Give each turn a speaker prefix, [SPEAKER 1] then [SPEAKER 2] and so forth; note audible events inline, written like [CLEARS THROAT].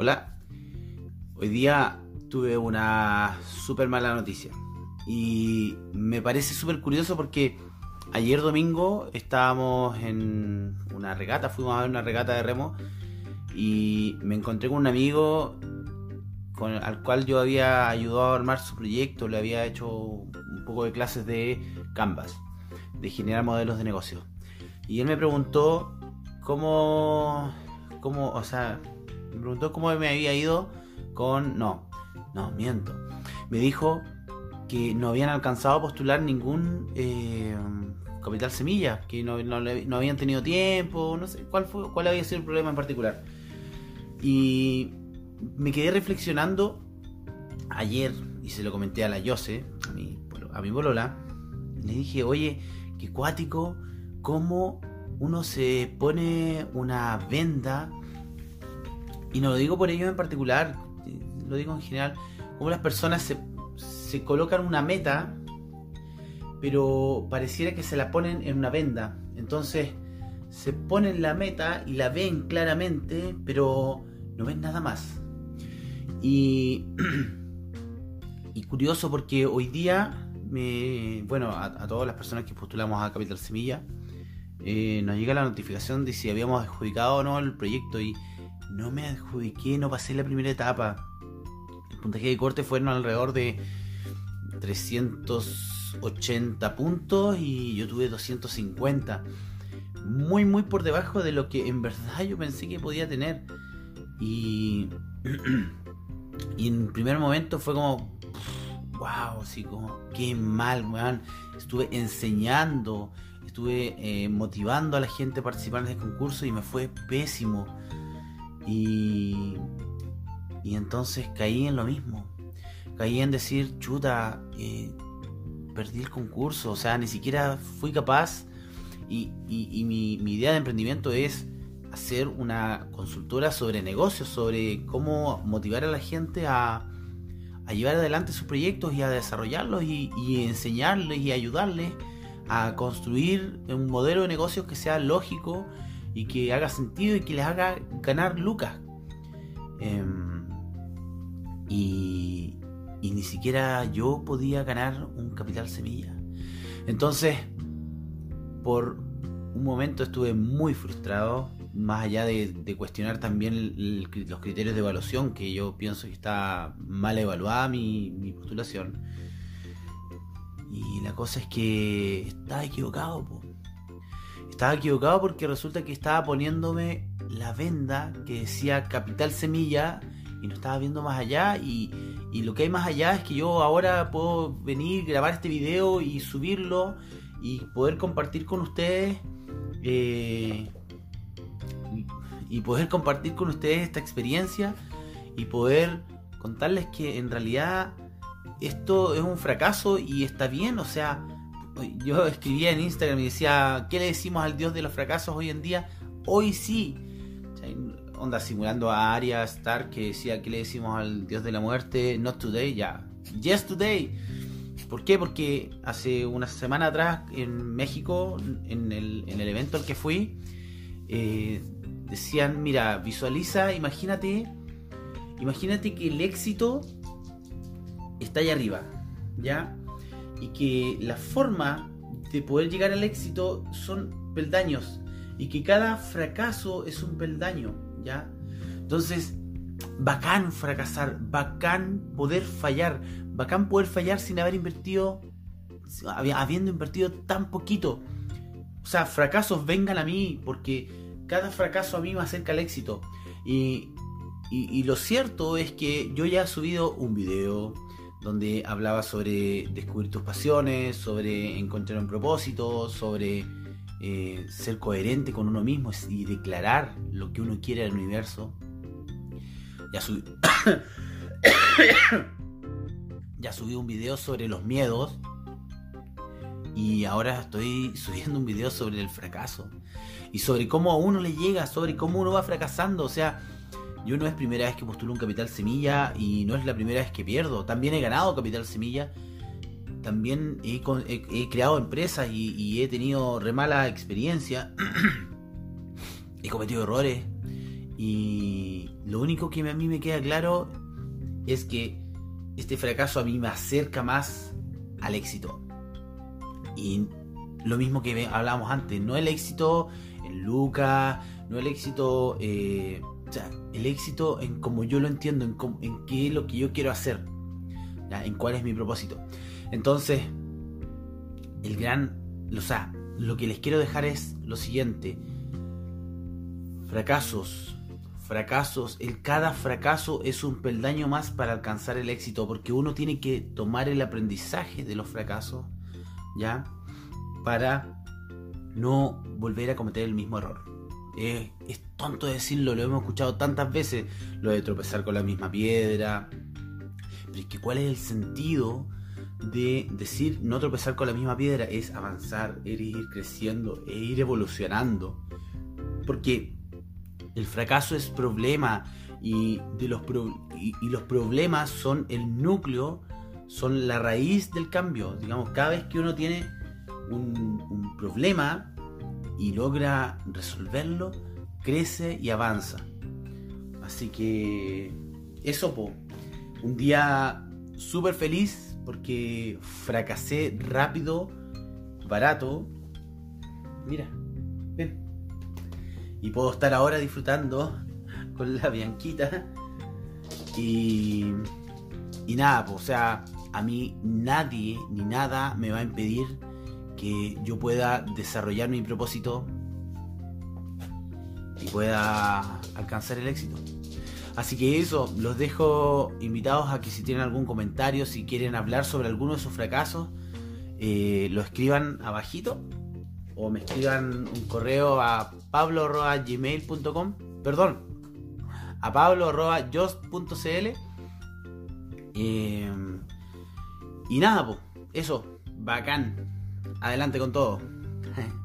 [SPEAKER 1] Hola, hoy día tuve una súper mala noticia y me parece súper curioso porque ayer domingo estábamos en una regata, fuimos a ver una regata de remo y me encontré con un amigo con, al cual yo había ayudado a armar su proyecto, le había hecho un poco de clases de Canvas, de generar modelos de negocio. Y él me preguntó cómo, cómo, o sea, me preguntó cómo me había ido con... No, no, miento. Me dijo que no habían alcanzado a postular ningún eh, capital semilla, que no, no, habían tenido tiempo, no sé cuál, fue, cuál había sido el problema en particular. Y me quedé reflexionando ayer, y se lo comenté a la Yose, a mi, a mi bolola, le dije, oye, qué cuático, cómo uno se pone una venda y no lo digo por ellos en particular, lo digo en general, como las personas se, se colocan una meta, pero pareciera que se la ponen en una venda. Entonces se ponen la meta y la ven claramente, pero no ven nada más. Y, [CLEARS THROAT] y curioso porque hoy día, me, bueno, a, todas las personas que postulamos a Capital Semilla, eh, nos llega la notificación de si habíamos adjudicado o no el proyecto y no me adjudiqué, no pasé la primera etapa. El puntaje de corte fueron alrededor de 380 puntos y yo tuve 250. Muy, muy por debajo de lo que en verdad yo pensé que podía tener. Y, [CLEARS THROAT] en primer momento fue como, wow, así como, qué mal, man. Estuve enseñando, estuve eh, motivando a la gente a participar en este concurso y me fue pésimo. Y, y entonces caí en lo mismo. Caí en decir, chuta, eh, perdí el concurso. O sea, ni siquiera fui capaz. Y, mi, idea de emprendimiento es hacer una consultora sobre negocios, sobre cómo motivar a la gente a, a llevar adelante sus proyectos y a desarrollarlos y, y, enseñarles y ayudarles a construir un modelo de negocios que sea lógico y que haga sentido y que les haga ganar lucas. Em, y, y ni siquiera yo podía ganar un capital semilla. Entonces, por un momento estuve muy frustrado, más allá de, cuestionar también los criterios de evaluación, que yo pienso que está mal evaluada mi, postulación. Y la cosa es que estaba equivocado. Po. Estaba equivocado porque resulta que estaba poniéndome la venda que decía Capital Semilla y no estaba viendo más allá y, lo que hay más allá es que yo ahora puedo venir, grabar este video y subirlo y poder compartir con ustedes eh, y poder compartir con ustedes esta experiencia y poder contarles que en realidad esto es un fracaso y está bien, o sea, yo escribía en Instagram y decía, ¿qué le decimos al dios de los fracasos hoy en día? Hoy sí. Onda simulando a Arya Stark que decía, ¿qué le decimos al dios de la muerte? Not today, ya. Yes today. ¿Por qué? Porque hace una semana atrás en México, en el, evento al que fui, eh, decían, mira, visualiza, imagínate, imagínate que el éxito está allá arriba, ¿ya? Y que la forma de poder llegar al éxito son peldaños y que cada fracaso es un peldaño, ¿ya? Entonces, bacán fracasar, bacán poder fallar, bacán poder fallar sin haber invertido, habiendo invertido tan poquito. O sea, fracasos vengan a mí porque cada fracaso a mí me acerca al éxito. Y, y lo cierto es que yo ya he subido un video, donde hablaba sobre descubrir tus pasiones, sobre encontrar un propósito, sobre eh, ser coherente con uno mismo y declarar lo que uno quiere al universo. Ya subí, ya subí un video sobre los miedos. Y ahora estoy [LAUGHS] subiendo un video sobre el fracaso. Y sobre cómo a uno le llega, sobre cómo uno va fracasando, o sea, yo no es primera vez que postulo un capital semilla y no es la primera vez que pierdo. También he ganado capital semilla. También he, creado empresas y, he tenido re mala experiencia. [CLEARS THROAT] he cometido errores. Y lo único que a mí me queda claro es que este fracaso a mí me acerca más al éxito. Y lo mismo que hablábamos antes, no el éxito en Lucas, no el éxito, eh, el éxito en como yo lo entiendo, en, en qué es lo que yo quiero hacer, en cuál es mi propósito. Entonces, el gran, o sea, lo que les quiero dejar es lo siguiente, fracasos, fracasos, el cada fracaso es un peldaño más para alcanzar el éxito, porque uno tiene que tomar el aprendizaje de los fracasos, ¿ya? Para no volver a cometer el mismo error. Es tonto decirlo, lo hemos escuchado tantas veces, lo de tropezar con la misma piedra. Pero es que cuál es el sentido de decir no tropezar con la misma piedra, es avanzar, es ir creciendo, es ir evolucionando. Porque el fracaso es problema y, de los, y, los problemas son el núcleo, son la raíz del cambio. Digamos, cada vez que uno tiene un, problema y logra resolverlo, crece y avanza. Así que eso, po. un día súper feliz porque fracasé rápido, barato. Mira, ven y puedo estar ahora disfrutando [LAUGHS] con la Bianquita. Y, y nada, pues, o sea, a mí nadie ni nada me va a impedir que yo pueda desarrollar mi propósito y pueda alcanzar el éxito. Así que eso, los dejo invitados a que si tienen algún comentario, si quieren hablar sobre alguno de sus fracasos, eh, lo escriban abajito o me escriban un correo a pablo.gmail.com perdón a pablo.just.cl eh, y nada, pues, eso, bacán. Adelante con todo. [LAUGHS]